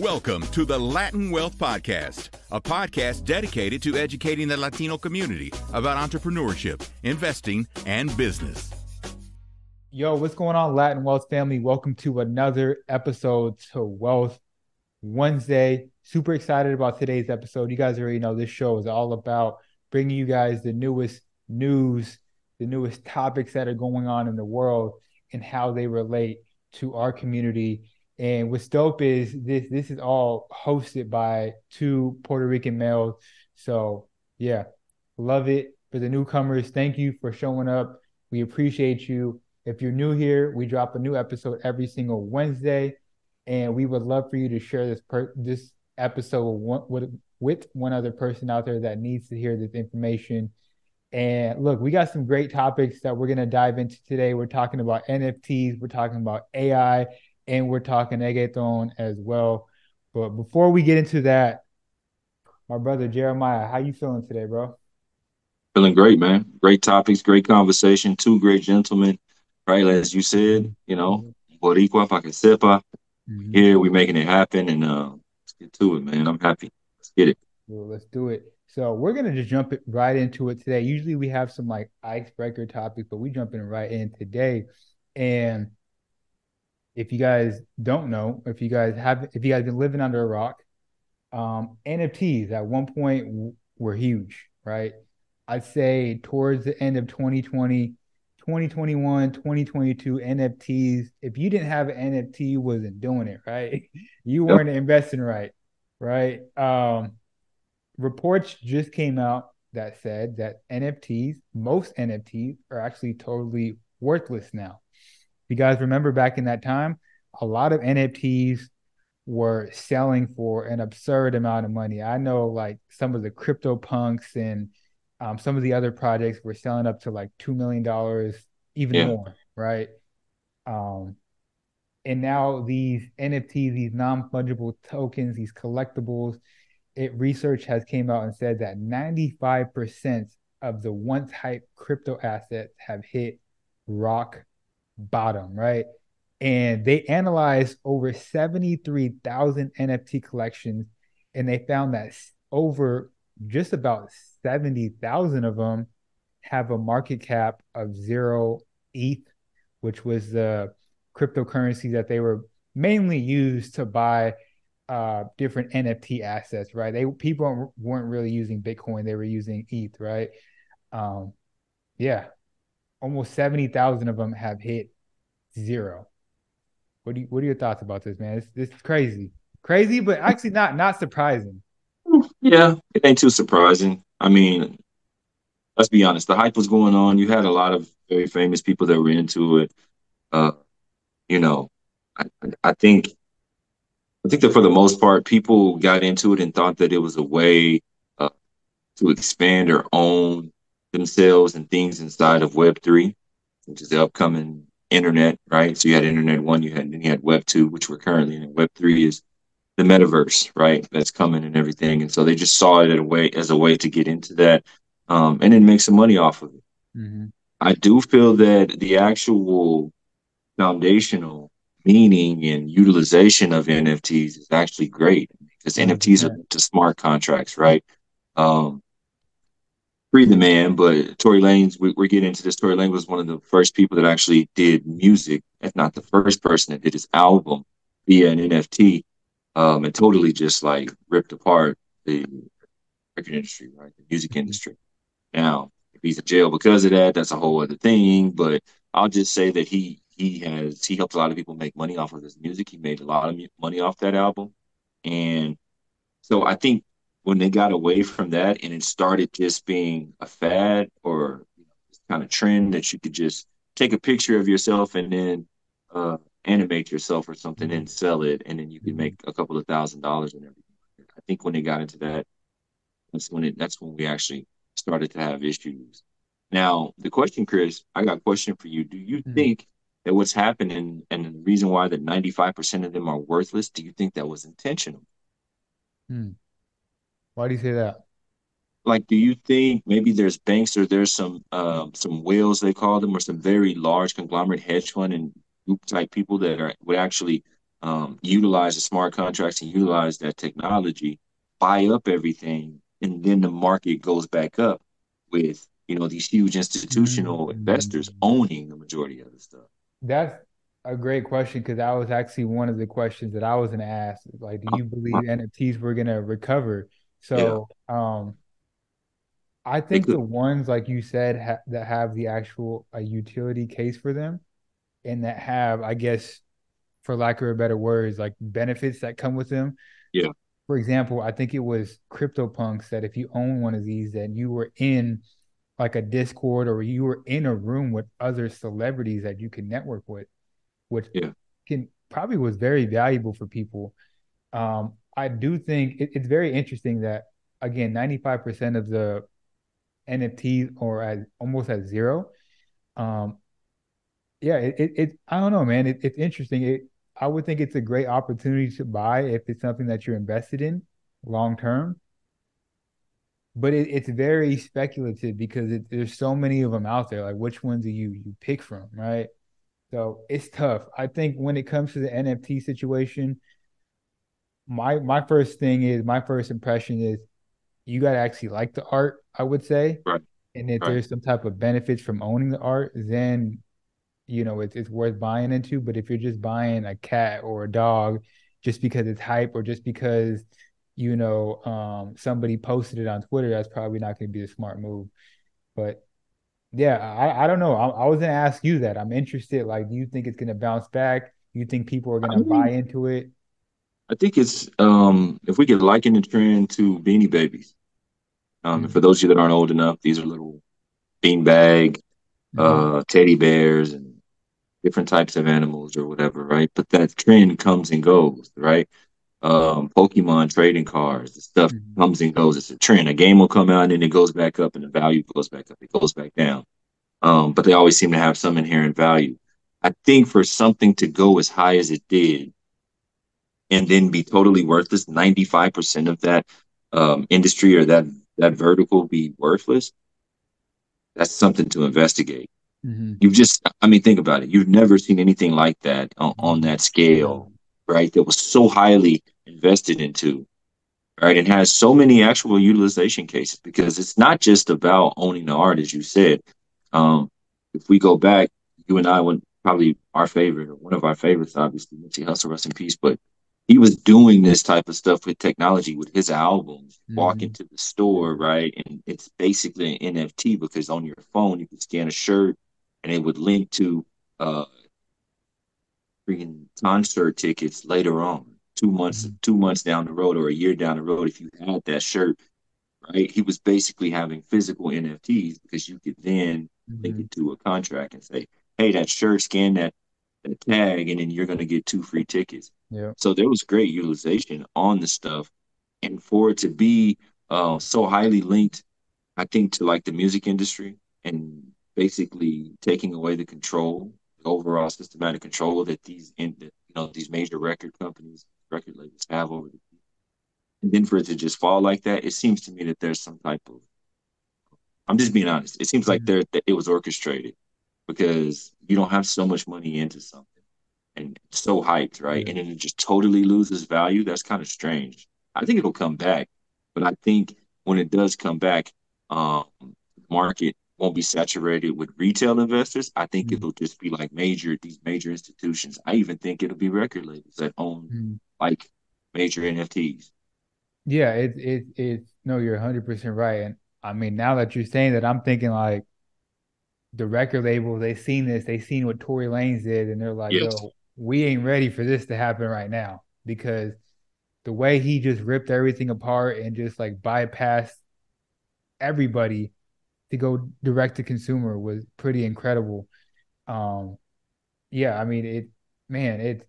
Welcome to the Latin Wealth Podcast, a podcast dedicated to educating the Latino community about entrepreneurship, investing, and business. Yo, what's going on, Latin Wealth family? Welcome to another episode to Wealth Wednesday. Super excited about today's episode. You guys already know this show is all about bringing you guys the newest news, the newest topics that are going on in the world, and how they relate to our community and what's dope is this this is all hosted by two Puerto Rican males. So yeah, love it. For the newcomers, thank you for showing up. We appreciate you. If you're new here, we drop a new episode every single Wednesday, and we would love for you to share this per- this episode with with one other person out there that needs to hear this information. And look, we got some great topics that we're going to dive into today. We're talking about NFTs, we're talking about AI, and we're talking reggaeton as well. But before we get into that, my brother Jeremiah, how you feeling today, bro? Feeling great, man. Great topics, great conversation, two great gentlemen, right? As you said, you know, Boricua pa que sepa. Mm-hmm. Here we making it happen, and uh, let's get to it, man. I'm happy. Let's get it. Well, let's do it. So we're gonna just jump it right into it today. Usually we have some like icebreaker topics, but we jumping right in today. And if you guys don't know, if you guys have, if you guys been living under a rock, um, NFTs at one point were huge, right? I'd say towards the end of 2020, 2021, 2022, NFTs, if you didn't have an NFT, you wasn't doing it, right? You weren't yep. investing right, right? Um, reports just came out that said that NFTs, most NFTs, are actually totally worthless now you guys remember back in that time, a lot of NFTs were selling for an absurd amount of money. I know like some of the crypto punks and um, some of the other projects were selling up to like two million dollars, even yeah. more, right? Um, and now these NFTs, these non fungible tokens, these collectibles, it research has came out and said that 95% of the once hype crypto assets have hit rock bottom, right? And they analyzed over 73,000 NFT collections and they found that over just about 70,000 of them have a market cap of zero ETH, which was the cryptocurrency that they were mainly used to buy uh, different NFT assets, right? They people weren't really using Bitcoin; they were using ETH, right? Um, yeah, almost 70,000 of them have hit zero. What do you, what are your thoughts about this, man? This this is crazy. Crazy, but actually not not surprising. Yeah, it ain't too surprising. I mean, let's be honest, the hype was going on. You had a lot of very famous people that were into it. Uh, you know, I, I think I think that for the most part, people got into it and thought that it was a way uh, to expand or own themselves and things inside of Web three, which is the upcoming internet, right? So you had internet one, you had then you had Web two, which we're currently in. Web three is the metaverse, right? That's coming and everything. And so they just saw it as a way as a way to get into that, um, and then make some money off of it. Mm-hmm. I do feel that the actual foundational meaning and utilization of NFTs is actually great because NFTs are to smart contracts, right? Um, free the man, but Tory Lanez, we, are getting into this. Tory Lanez was one of the first people that actually did music, if not the first person that did his album via an NFT, um, and totally just like ripped apart the record industry, right? The music industry. Now, if he's in jail because of that, that's a whole other thing. But I'll just say that he he has he helped a lot of people make money off of his music. He made a lot of money off that album, and so I think when they got away from that and it started just being a fad or you know, kind of trend that you could just take a picture of yourself and then uh, animate yourself or something and sell it, and then you could make a couple of thousand dollars and everything. I think when they got into that, that's when it that's when we actually started to have issues. Now, the question, Chris, I got a question for you. Do you mm-hmm. think that what's happening and the reason why that 95% of them are worthless, do you think that was intentional? Hmm. Why do you say that? Like, do you think maybe there's banks or there's some um, some whales they call them, or some very large conglomerate hedge fund and group type people that are would actually um, utilize the smart contracts and utilize that technology, buy up everything, and then the market goes back up with you know these huge institutional mm-hmm. investors owning the majority of the stuff. That's a great question because that was actually one of the questions that I was going to ask. Like, do you believe NFTs were going to recover? So, yeah. um, I think the ones like you said ha- that have the actual a utility case for them, and that have, I guess, for lack of a better words, like benefits that come with them. Yeah. For example, I think it was CryptoPunks that if you own one of these, that you were in like a Discord or you were in a room with other celebrities that you can network with, which yeah. can probably was very valuable for people. Um, I do think it, it's very interesting that again, 95% of the NFTs are at almost at zero. Um, yeah, it, it, it, I don't know, man. It, it's interesting. It, I would think it's a great opportunity to buy if it's something that you're invested in long term. But it, it's very speculative because it, there's so many of them out there. Like, which ones do you you pick from, right? So it's tough. I think when it comes to the NFT situation, my my first thing is my first impression is you got to actually like the art. I would say, right. and if right. there's some type of benefits from owning the art, then you know it's it's worth buying into. But if you're just buying a cat or a dog just because it's hype or just because you know um, somebody posted it on Twitter, that's probably not going to be a smart move. But yeah, I, I don't know. I, I was going to ask you that. I'm interested. Like, do you think it's going to bounce back? Do you think people are going to buy into it? I think it's um, if we could liken the trend to Beanie Babies. Um, mm-hmm. For those of you that aren't old enough, these are little beanbag mm-hmm. uh, teddy bears and different types of animals or whatever, right? But that trend comes and goes, right? Um, Pokemon trading cards, the stuff mm-hmm. comes and goes. It's a trend. A game will come out and then it goes back up, and the value goes back up. It goes back down. Um, but they always seem to have some inherent value. I think for something to go as high as it did, and then be totally worthless, ninety five percent of that um, industry or that that vertical be worthless. That's something to investigate. Mm-hmm. You've just, I mean, think about it. You've never seen anything like that on, on that scale, right? That was so highly invested into, right? And has so many actual utilization cases because it's not just about owning the art, as you said. Um, if we go back, you and I went probably our favorite, or one of our favorites, obviously, Nipsey Hussle, rest in peace. But he was doing this type of stuff with technology with his albums. Mm-hmm. Walk into the store, right, and it's basically an NFT because on your phone you could scan a shirt and it would link to uh freaking concert tickets later on, two months, mm-hmm. two months down the road or a year down the road if you had that shirt. Right, he was basically having physical NFTs because you could then mm-hmm. link it to a contract and say, "Hey, that shirt, scan that that tag, and then you're going to get two free tickets." Yeah. So there was great utilization on the stuff, and for it to be uh, so highly linked, I think to like the music industry and basically taking away the control, the overall systematic control that these in, you know these major record companies, record labels have over the and then for it to just fall like that, it seems to me that there's some type of I'm just being honest. It seems like mm-hmm. there that it was orchestrated because you don't have so much money into something and so hyped, right? And then it just totally loses value. That's kind of strange. I think it'll come back, but I think when it does come back, um, market won't be saturated with retail investors. I think mm-hmm. it'll just be like major these major institutions. I even think it'll be record labels that own mm-hmm. like major NFTs. Yeah, it it it no, you're 100 percent right. And I mean, now that you're saying that, I'm thinking like the record labels. They seen this. They seen what Tory Lanez did, and they're like, yes. "Yo, we ain't ready for this to happen right now." Because the way he just ripped everything apart and just like bypassed everybody to go direct to consumer was pretty incredible. Um, yeah, I mean it, man. it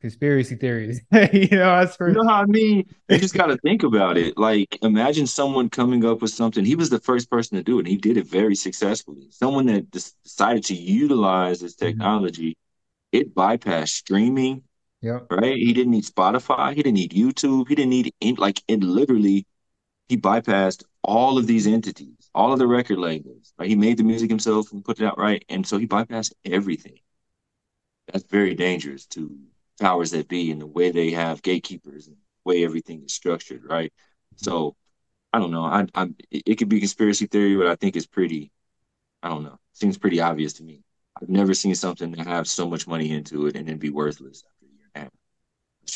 conspiracy theories. you know, that's for you know how I mean. You just got to think about it. Like, imagine someone coming up with something. He was the first person to do it, and he did it very successfully. Someone that decided to utilize this mm-hmm. technology. It bypassed streaming. Yeah. Right. He didn't need Spotify. He didn't need YouTube. He didn't need like it. Literally, he bypassed all of these entities, all of the record labels. Right? He made the music himself and put it out right, and so he bypassed everything. That's very dangerous to powers that be and the way they have gatekeepers and the way everything is structured, right? So I don't know. I, I it could be conspiracy theory, but I think it's pretty. I don't know. Seems pretty obvious to me. I've never seen something that have so much money into it and then be worthless after a year and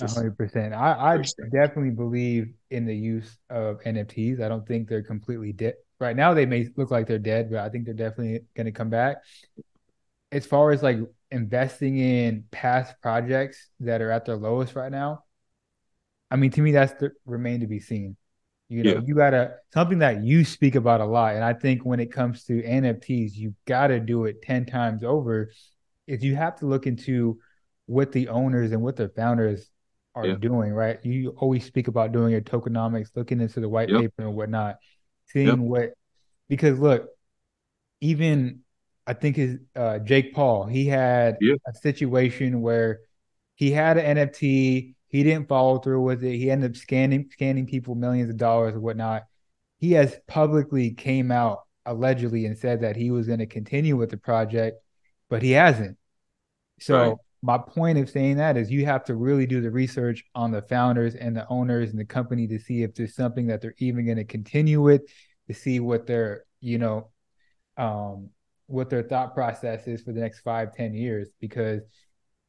a half. hundred percent. I, I definitely believe in the use of NFTs. I don't think they're completely dead. Right now, they may look like they're dead, but I think they're definitely going to come back. As far as like investing in past projects that are at their lowest right now, I mean, to me, that's the, remain to be seen. You know, yeah. you gotta something that you speak about a lot, and I think when it comes to NFTs, you gotta do it ten times over. Is you have to look into what the owners and what the founders are yeah. doing, right? You always speak about doing your tokenomics, looking into the white yep. paper and whatnot, seeing yep. what because look, even I think his uh, Jake Paul, he had yep. a situation where he had an NFT he didn't follow through with it. He ended up scanning scanning people millions of dollars and whatnot. He has publicly came out allegedly and said that he was going to continue with the project, but he hasn't. So right. my point of saying that is you have to really do the research on the founders and the owners and the company to see if there's something that they're even going to continue with, to see what their, you know, um, what their thought process is for the next five, ten years, because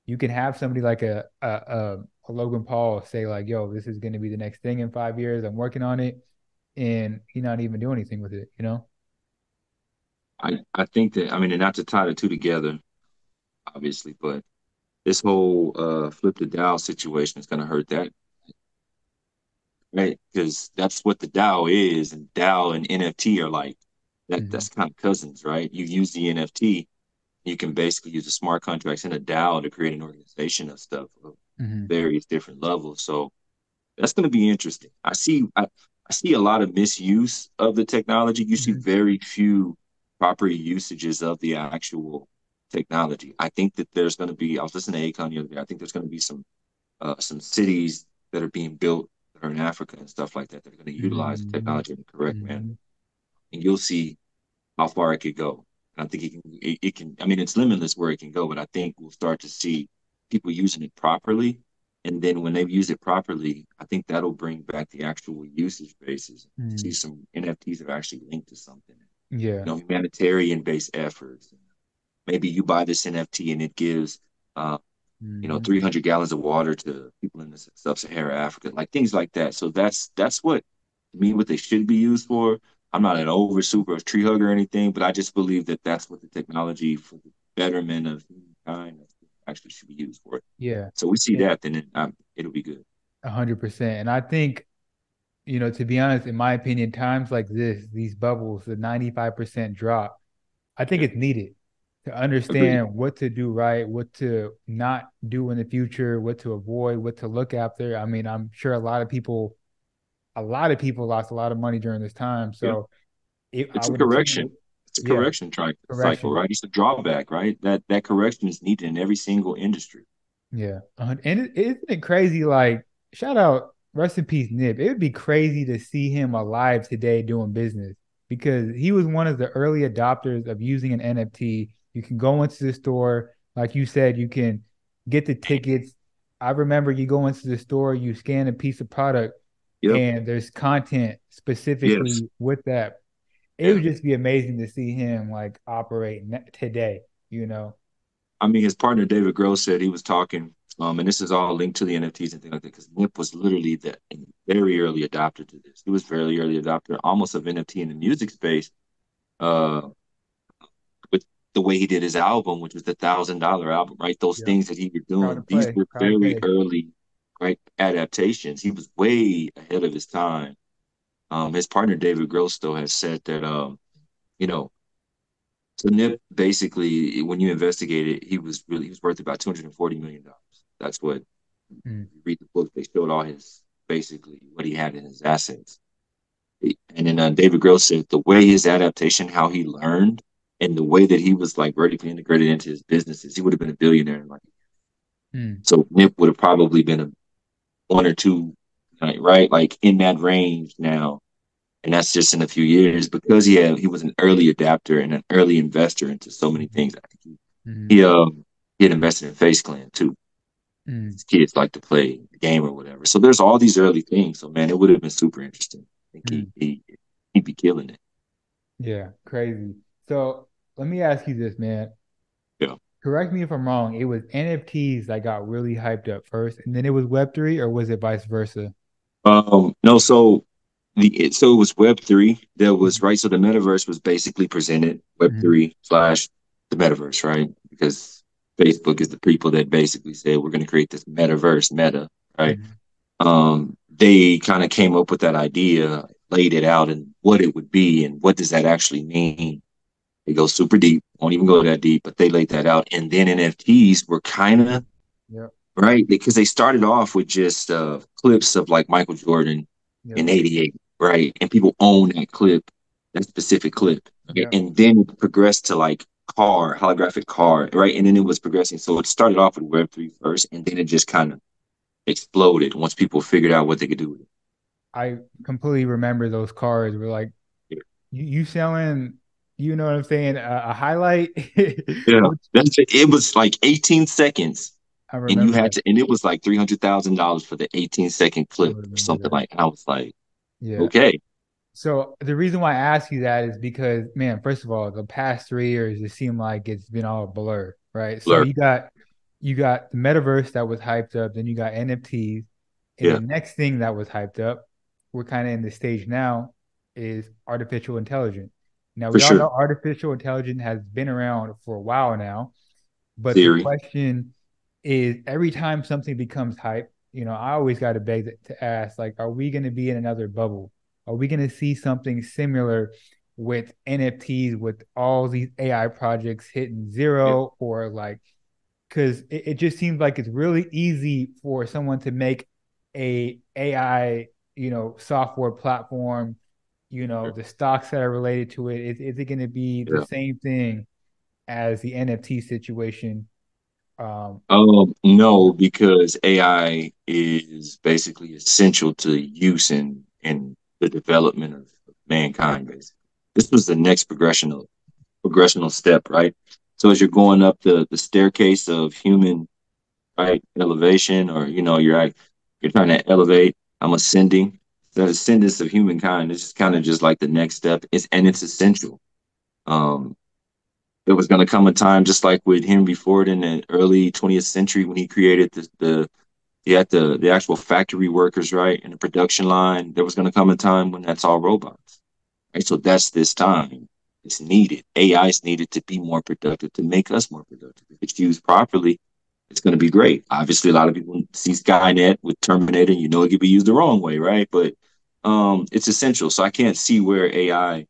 you can have somebody like a, a, a Logan Paul say like, "Yo, this is going to be the next thing in five years. I'm working on it," and he not even do anything with it. You know. I I think that I mean, and not to tie the two together, obviously, but this whole uh, flip the DAO situation is going to hurt that, right? Because that's what the DAO is, and DAO and NFT are like that. Mm-hmm. That's kind of cousins, right? You use the NFT, you can basically use the smart contracts and a DAO to create an organization of stuff of mm-hmm. various different levels. So that's going to be interesting. I see I, I see a lot of misuse of the technology. You mm-hmm. see very few proper usages of the actual technology. I think that there's going to be. I was listening to Akon the other day. I think there's going to be some uh, some cities that are being built that are in Africa and stuff like that that are going to utilize mm-hmm. the technology in the correct mm-hmm. manner, and you'll see how far it could go. And I think it can. It, it can. I mean, it's limitless where it can go, but I think we'll start to see people using it properly. And then when they use it properly, I think that'll bring back the actual usage bases. Mm. See some NFTs that are actually linked to something. Yeah. You know, humanitarian based efforts. Maybe you buy this NFT and it gives uh, mm. you know, mm-hmm. 300 gallons of water to people in the sub-Saharan Africa, like things like that. So that's that's what to me what they should be used for. I'm not an over super tree hugger or anything, but I just believe that that's what the technology for the betterment of humankind, actually should be used for it. Yeah. So we see yeah. that, then it, um, it'll be good. A hundred percent. And I think, you know, to be honest, in my opinion, times like this, these bubbles, the ninety-five percent drop, I think it's needed to understand Agreed. what to do right, what to not do in the future, what to avoid, what to look after. I mean, I'm sure a lot of people, a lot of people lost a lot of money during this time. So yeah. it, it's a correction. It's a yeah. correction track correction. cycle, right? It's a drawback, right? That that correction is needed in every single industry. Yeah, and it, isn't it crazy? Like, shout out, rest in peace, Nip. It would be crazy to see him alive today doing business because he was one of the early adopters of using an NFT. You can go into the store, like you said, you can get the tickets. I remember you go into the store, you scan a piece of product, yep. and there's content specifically yes. with that it would just be amazing to see him like operate today. You know. I mean, his partner David Gross said he was talking, um, and this is all linked to the NFTs and things like that, because Nip was literally the very early adopter to this. He was very early adopter, almost of NFT in the music space. Uh, with the way he did his album, which was the thousand dollar album, right? Those yeah. things that he was doing, these were very early, right? Adaptations. He was way ahead of his time. Um, his partner David Gross has said that um, you know, so Nip basically when you investigate it, he was really he was worth about two hundred and forty million dollars. That's what mm. you read the book. They showed all his basically what he had in his assets. And then uh, David Gross said the way his adaptation, how he learned, and the way that he was like vertically integrated into his businesses, he would have been a billionaire like. Mm. So Nip would have probably been a one or two, right? Like in that range now and that's just in a few years because he had he was an early adapter and an early investor into so many things. I think he mm-hmm. he um he had invested in FaZe Clan too. Mm. Kids like to play the game or whatever. So there's all these early things. So man, it would have been super interesting. I think mm. he, he he'd be killing it. Yeah, crazy. So let me ask you this, man. Yeah. Correct me if I'm wrong. It was NFTs that got really hyped up first, and then it was Web three, or was it vice versa? Um, no. So the it, so it was Web three. That was right. So the metaverse was basically presented Web mm-hmm. 3 slash the metaverse, right? Because Facebook is the people that basically said we're going to create this metaverse, Meta, right? Mm-hmm. Um, they kind of came up with that idea, laid it out, and what it would be, and what does that actually mean. They go super deep, won't even go that deep, but they laid that out. And then NFTs were kind of yeah. right because they started off with just uh, clips of like Michael Jordan yeah. in '88, right? And people own that clip, that specific clip. Yeah. And then it progressed to like car, holographic car, right? And then it was progressing. So it started off with Web3 first, and then it just kind of exploded once people figured out what they could do with it. I completely remember those cars were like, yeah. you, you selling, you know what I'm saying, a, a highlight. yeah, that's it. it was like 18 seconds. And you had to, and it was like three hundred thousand dollars for the 18 second clip or something that. like. I was like, yeah. Okay. So the reason why I ask you that is because, man, first of all, the past three years it seemed like it's been all blur, right? Blur. So you got you got the metaverse that was hyped up, then you got NFTs, and yeah. the next thing that was hyped up, we're kind of in the stage now, is artificial intelligence. Now we for all sure. know artificial intelligence has been around for a while now, but Theory. the question is every time something becomes hype, you know, I always got to beg to ask, like, are we going to be in another bubble? Are we going to see something similar with NFTs, with all these AI projects hitting zero, yeah. or like, because it, it just seems like it's really easy for someone to make a AI, you know, software platform. You know, yeah. the stocks that are related to it is, is it going to be the same thing as the NFT situation? Um, um, no, because AI is basically essential to use in in the development of mankind. Basically, this was the next progressional progressional step, right? So as you're going up the the staircase of human right elevation, or you know, you're you're trying to elevate. I'm ascending. The ascendance of humankind is kind of just like the next step. Is and it's essential. Um, there was going to come a time just like with Henry Ford in the early 20th century when he created the, the he had the the actual factory workers right in the production line. There was going to come a time when that's all robots right? So that's this time. It's needed. Ai is needed to be more productive to make us more productive. If it's used properly it's going to be great. Obviously a lot of people see skynet with terminator you know it could be used the wrong way right? But um it's essential. So i can't see where ai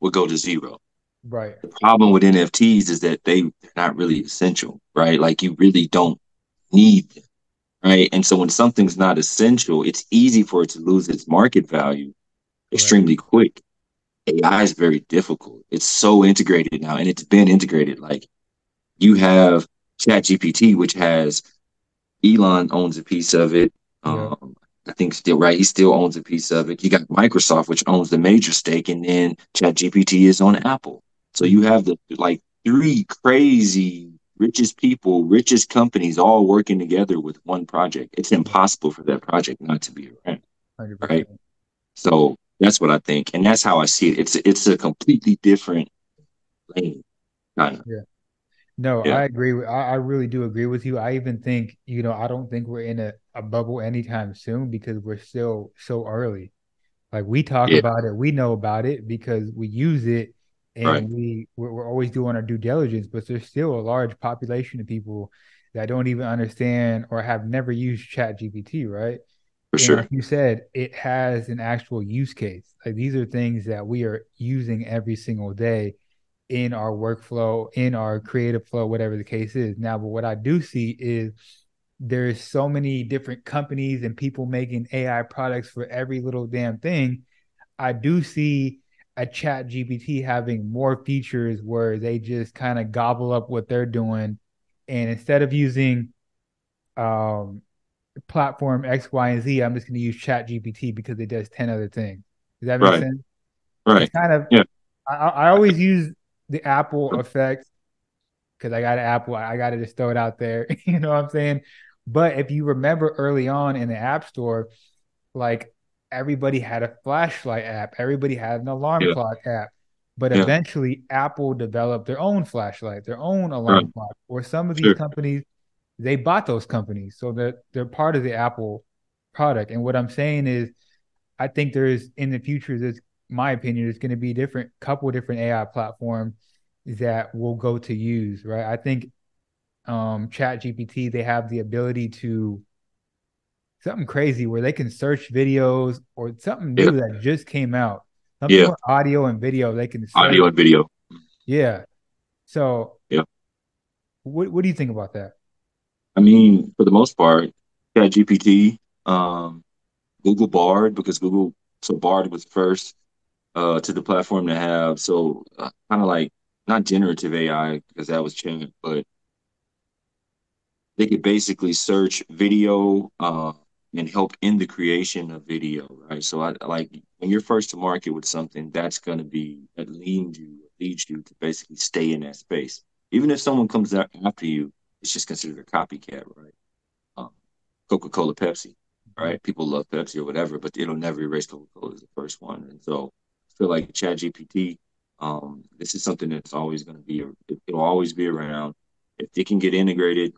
would go to zero Right. The problem with NFTs is that they, they're not really essential, right? Like you really don't need them, right? And so when something's not essential, it's easy for it to lose its market value extremely right. quick. AI is very difficult. It's so integrated now, and it's been integrated. Like you have ChatGPT, which has Elon owns a piece of it. Yeah. Um, I think still right. He still owns a piece of it. You got Microsoft, which owns the major stake, and then ChatGPT is on Apple. So you have the like three crazy richest people, richest companies all working together with one project. It's mm-hmm. impossible for that project not to be around. 100%. Right. So that's what I think. And that's how I see it. It's it's a completely different lane. Kind of. Yeah. No, yeah. I agree. With, I, I really do agree with you. I even think, you know, I don't think we're in a, a bubble anytime soon because we're still so early. Like we talk yeah. about it, we know about it because we use it and right. we we're, always doing our due diligence but there's still a large population of people that don't even understand or have never used chat gpt right? For and sure. like you said it has an actual use case. Like these are things that we are using every single day in our workflow in our creative flow whatever the case is. Now but what i do see is there's so many different companies and people making ai products for every little damn thing. I do see a chat GPT having more features where they just kind of gobble up what they're doing. And instead of using um, platform X, Y, and Z, I'm just going to use chat GPT because it does 10 other things. Does that make right. sense? Right. It's kind of, yeah. I, I always use the Apple effect because I got an Apple. I got to just throw it out there. you know what I'm saying? But if you remember early on in the App Store, like everybody had a flashlight app, everybody had an alarm yeah. clock app. But yeah. eventually, Apple developed their own flashlight, their own alarm right. clock, or some of these sure. companies they bought those companies, so that they're, they're part of the Apple product. And what I'm saying is, I think there is in the future, there's my opinion, there's going to be different couple different AI platforms that will go to use. Right, I think um, Chat GPT they have the ability to something crazy where they can search videos or something new yeah. that just came out Something yeah. audio and video. They can audio and video. Yeah. So yeah. What what do you think about that? I mean, for the most part, Chat GPT, um, Google Bard, because Google so Bard was first uh, to the platform to have so uh, kind of like not generative AI because that was changed, but they could basically search video, uh, and help in the creation of video, right? So I like when you're first to market with something, that's going to be that leads you, leads you to basically stay in that space. Even if someone comes after you, it's just considered a copycat, right? Um, Coca Cola, Pepsi, right? People love Pepsi or whatever, but it'll never erase Coca Cola as the first one. And so I feel like Chat GPT, um, this is something that's always going to be, it'll always be around. If it can get integrated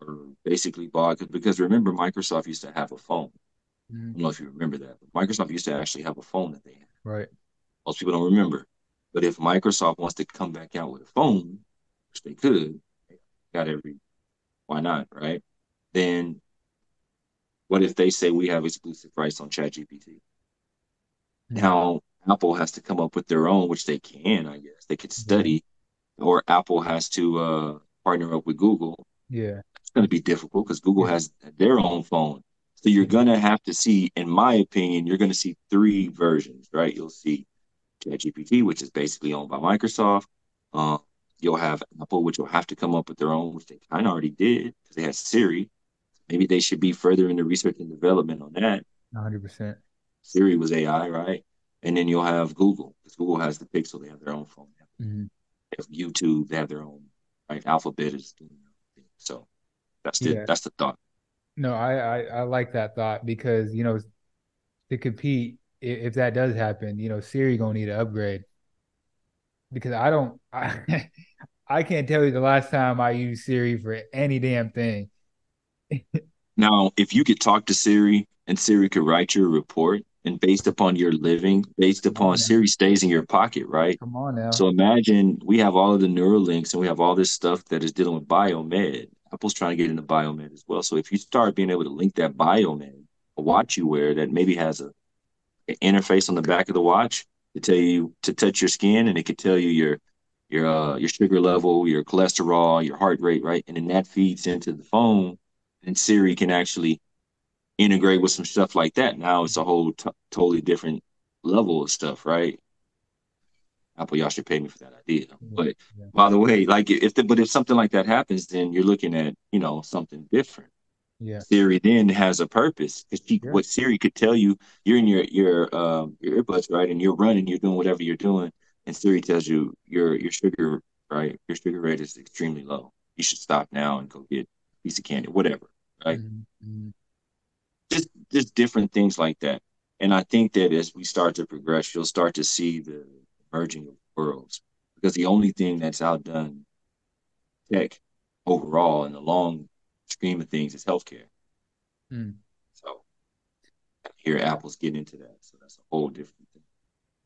or basically bought because remember Microsoft used to have a phone. Mm-hmm. I don't know if you remember that, but Microsoft used to actually have a phone that they had. Right. Most people don't remember. But if Microsoft wants to come back out with a phone, which they could, got every why not, right? Then what if they say we have exclusive rights on ChatGPT? Mm-hmm. Now Apple has to come up with their own, which they can, I guess. They could mm-hmm. study, mm-hmm. or Apple has to uh, partner up with Google. Yeah going to be difficult because Google has their own phone. So you're going to have to see, in my opinion, you're going to see three versions, right? You'll see ChatGPT, which is basically owned by Microsoft. Uh, you'll have Apple, which will have to come up with their own, which they kind of already did because they had Siri. Maybe they should be further in the research and development on that. 100%. Siri was AI, right? And then you'll have Google because Google has the Pixel. They have their own phone. Mm-hmm. They have YouTube. They have their own, right? Alphabet is doing their own thing. So that's the yeah. that's the thought. No, I, I, I like that thought because you know to compete, if that does happen, you know Siri gonna need an upgrade because I don't I I can't tell you the last time I used Siri for any damn thing. now, if you could talk to Siri and Siri could write your report, and based upon your living, based upon Siri stays in your pocket, right? Come on now. So imagine we have all of the neural links and we have all this stuff that is dealing with biomed. Apple's trying to get into biomed as well. So if you start being able to link that biomed, a watch you wear that maybe has a an interface on the back of the watch to tell you to touch your skin, and it could tell you your your uh, your sugar level, your cholesterol, your heart rate, right? And then that feeds into the phone, and Siri can actually integrate with some stuff like that. Now it's a whole t- totally different level of stuff, right? Apple, y'all should pay me for that idea. But yeah. by the way, like if the, but if something like that happens, then you're looking at you know something different. Yeah. Siri then has a purpose because yeah. what Siri could tell you, you're in your your um your earbuds right, and you're running, you're doing whatever you're doing, and Siri tells you your your sugar right, your sugar rate is extremely low. You should stop now and go get a piece of candy, whatever, right? Mm-hmm. Just just different things like that. And I think that as we start to progress, you'll start to see the merging of worlds because the only thing that's outdone tech overall in the long scheme of things is healthcare. Mm. So here Apple's getting into that. So that's a whole different thing.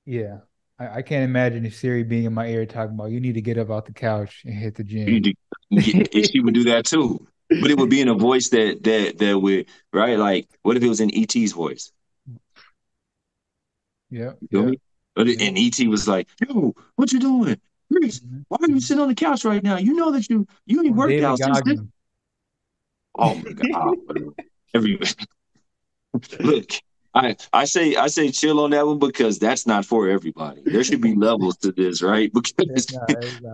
Yeah. I, I can't imagine if Siri being in my ear talking about you need to get up off the couch and hit the gym. To, she would do that too. But it would be in a voice that that that would right like what if it was in ET's voice? Yeah. You yeah. And ET was like, "Yo, what you doing? Mm-hmm. Why are you sitting on the couch right now? You know that you you ain't worked out since then." Oh my god! Every look, I I say I say chill on that one because that's not for everybody. There should be levels to this, right? Because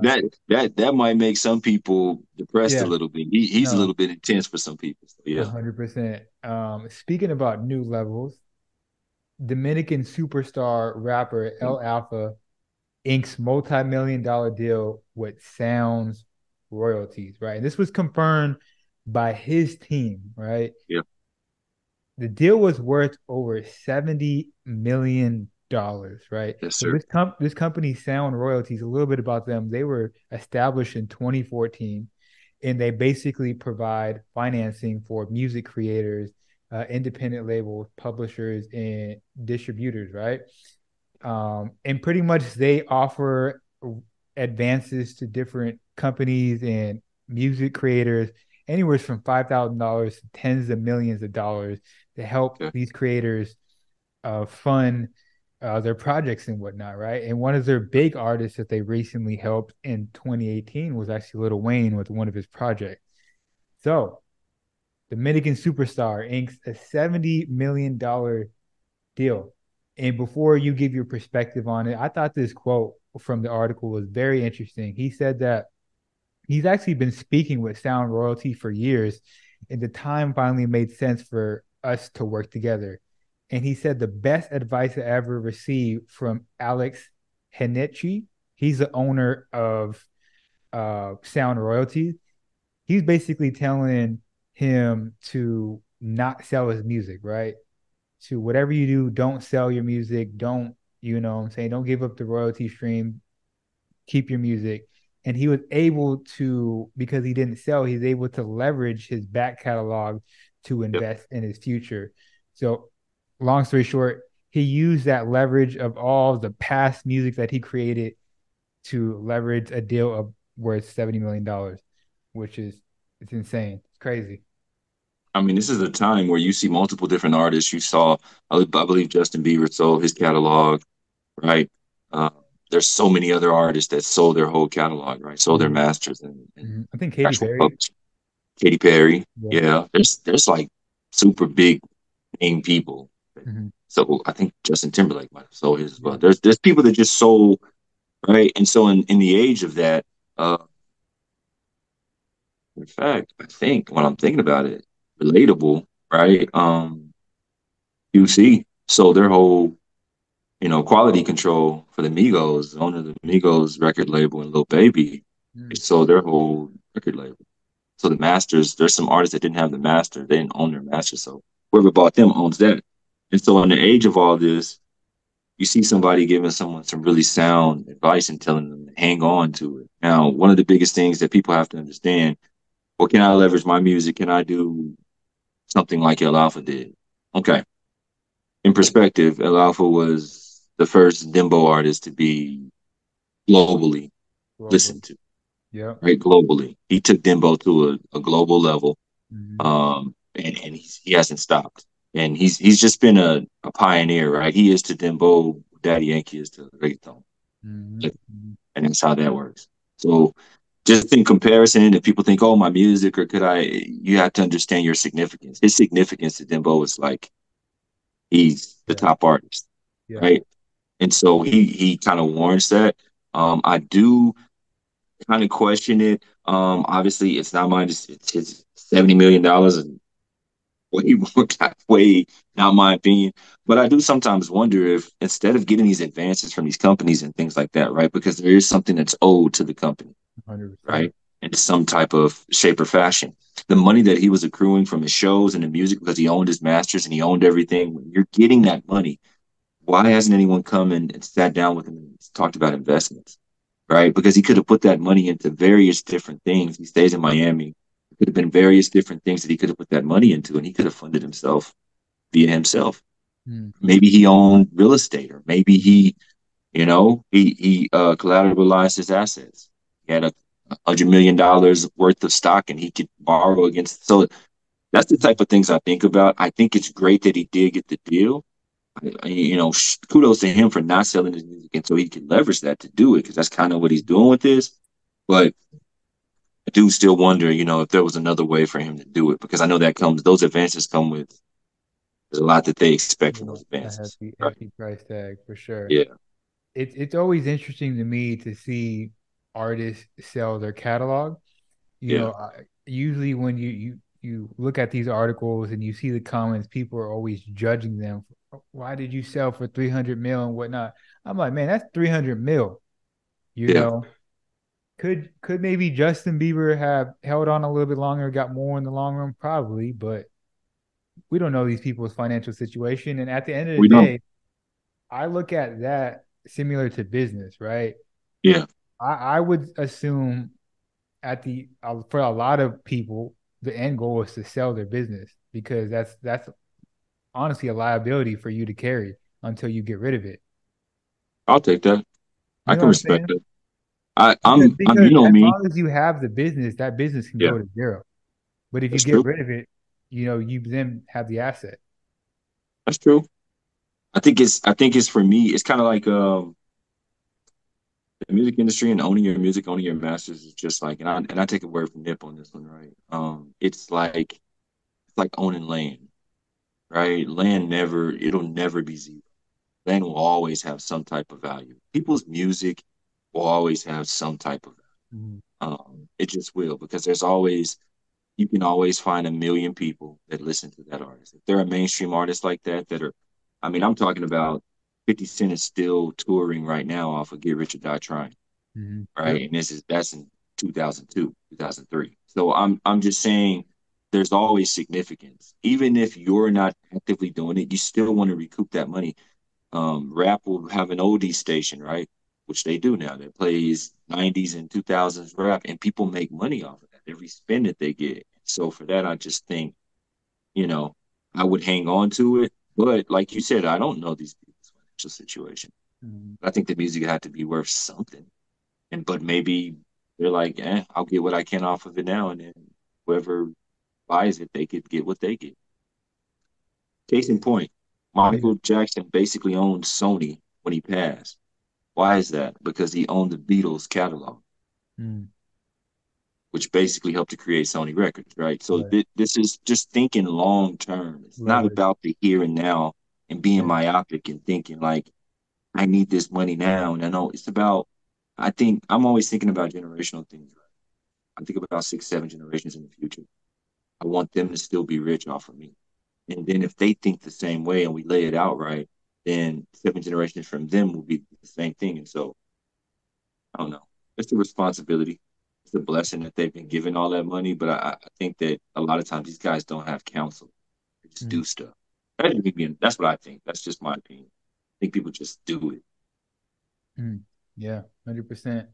that that that might make some people depressed yeah. a little bit. He, he's no. a little bit intense for some people. So yeah, hundred percent. Um, speaking about new levels, Dominican superstar rapper hmm. El Alfa inks multi-million dollar deal with Sounds royalties, right? And this was confirmed by his team, right? Yeah. The deal was worth over seventy million dollars, right? Yes, so sir. this com- this company, Sound Royalties, a little bit about them. They were established in 2014, and they basically provide financing for music creators, uh, independent labels, publishers, and distributors, right? Um, and pretty much they offer advances to different companies and music creators anywhere from five thousand dollars to tens of millions of dollars to help Yeah. these creators uh, fund uh, their projects and whatnot, right? And one of their big artists that they recently helped in 2018 was actually Lil Wayne with one of his projects. So, Dominican Superstar inks a 70 million dollar deal. And before you give your perspective on it, I thought this quote from the article was very interesting. He said that he's actually been speaking with Sound Royalty for years, and the time finally made sense for us to work together. And he said the best advice I ever received from Alex Heiche, he's the owner of uh, Sound Royalty. He's basically telling him to not sell his music, right? To whatever you do, don't sell your music. Don't, you know what I'm saying? Don't give up the royalty stream. Keep your music and he was able to because he didn't sell he's able to leverage his back catalog to invest yep. in his future so long story short he used that leverage of all the past music that he created to leverage a deal of worth 70 million dollars which is it's insane it's crazy I mean, this is a time where you see multiple different artists. You saw, I believe, Justin Bieber sold his catalog, right? Uh, there's so many other artists that sold their whole catalog, right? Sold their masters and, and mm-hmm. I think Katy Perry. Publishing. Katy Perry, yeah. yeah. There's there's like super big name people. Mm-hmm. So I think Justin Timberlake might have sold his as well. There's there's people that just sold, right? And so in, in the age of that, uh in fact, I think when I'm thinking about it, relatable, right? Um UC So their whole you know, quality control for the Migos, owner of the Migos record label and Lil Baby, mm. sold their whole record label. So the masters, there's some artists that didn't have the master, they didn't own their master. So whoever bought them owns that. And so in the age of all this, you see somebody giving someone some really sound advice and telling them to hang on to it. Now, one of the biggest things that people have to understand, well, can I leverage my music? Can I do something like El Alfa did? Okay. In perspective, El Alfa was the first Dembow artist to be globally Global. listened to. Yeah. Right. Globally. He took Dembow to a, a global level. Mm-hmm. Um, and, and he's, he hasn't stopped. And he's he's just been a, a pioneer, right? He is to Dembow, Daddy Yankee is to reggaeton. Mm-hmm. And that's how that works. So just in comparison, if people think, oh, my music, or could I, you have to understand your significance. His significance to Dembow is like he's the yeah. top artist, yeah. right? and so he he kind of warrants that. Um, I do kind of question it. Um, obviously, it's not mine. It's, it's his seventy million dollars and way more, way not my opinion. But I do sometimes wonder if instead of getting these advances from these companies and things like that, right? Because there is something that's owed to the company, 100%. right? In some type of shape or fashion. The money that he was accruing from his shows and the music because he owned his masters and he owned everything. When you're getting that money, why hasn't anyone come and, sat down with him and talked about investments? Right? Because he could have put that money into various different things. He stays in Miami. It could have been various different things that he could have put that money into, and he could have funded himself via himself. Mm. Maybe he owned real estate, or maybe he, you know, he he uh, collateralized his assets. He had a hundred million dollars worth of stock, and he could borrow against. So that's the type of things I think about. I think it's great that he did get the deal you know, kudos to him for not selling his music, and so he can leverage that to do it because that's kind of what he's doing with this. But I do still wonder, you know, if there was another way for him to do it because I know that comes those advances come with there's a lot that they expect from those advances. Hefty, hefty price tag for sure. Yeah, it's it's always interesting to me to see artists sell their catalog. You yeah. know, uh, usually when you you you look at these articles and you see the comments, people are always judging them why did you sell for 300 mil and whatnot? I'm like, man, that's 300 mil, you yeah. know? could could maybe Justin Bieber have held on a little bit longer, got more in the long run? Probably, but we don't know these people's financial situation. And at the end of the we day, don't. I look at that similar to business, right? Yeah. I, I would assume at the uh, for a lot of people, the end goal is to sell their business because that's that's honestly a liability for you to carry until you get rid of it. I'll take that. You I can respect it. I, I'm, because I'm, you know as me. As long as you have the business, that business can yeah. go to zero. But if That's you get true. rid of it, you know, you then have the asset. That's true. I think it's I think it's for me, it's kind of like um the music industry and owning your music, owning your masters is just like and I and I take a word from Nip on this one, right? Um it's like it's like owning land. Right? Land never it'll never be zero. Land will always have some type of value. People's music will always have some type of value. Mm-hmm. Um, it just will because there's always you can always find a million people that listen to that artist. If they're a mainstream artist like that, that are, I mean, I'm talking about 50 Cent is still touring right now off of Get Rich or Die Trying, mm-hmm. right? And this is that's in 2002, 2003. So I'm I'm just saying there's always significance. Even if you're not actively doing it, you still want to recoup that money. Um, rap will have an oldie station, right? Which they do now. That plays 90s and 2000s rap, and people make money off of that every spin that they get. So for that, I just think, you know, I would hang on to it. But like you said, I don't know these financial situation. Mm-hmm. I think the music had to be worth something. And but maybe they're like, eh, I'll get what I can off of it now, and then whoever buys it, they could get what they get. Case in point, Michael Jackson basically owned Sony when he passed. Why is that? Because he owned the Beatles catalog. Mm which basically helped to create Sony Records, right? So right. Th- this is just thinking long term. It's right. not about the here and now and being myopic and thinking like I need this money now. And I know it's about. I think I'm always thinking about generational things. Right? I think about six, seven generations in the future. I want them to still be rich off of me. And then if they think the same way and we lay it out right, then seven generations from them will be the same thing. And so I don't know. It's a responsibility it's a blessing that they've been given all that money. But I, I think that a lot of times these guys don't have counsel. They just mm. do stuff. That's what I think. That's just my opinion. I think people just do it. Mm. Yeah, hundred percent.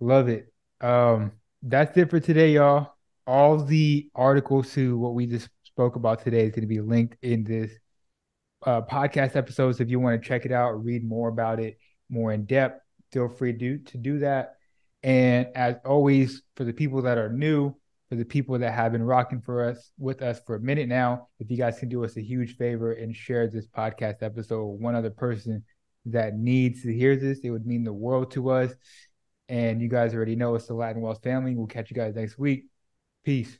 Love it. Um, that's it for today, y'all. All the articles to what we just spoke about today is going to be linked in this uh, podcast episodes. If you want to check it out, read more about it, more in depth, feel free to to do that. And as always, for the people that are new, for the people that have been rocking for us with us for a minute now, if you guys can do us a huge favor and share this podcast episode with one other person that needs to hear this, it would mean the world to us. And you guys already know it's the Latin Wealth family. We'll catch you guys next week. Peace.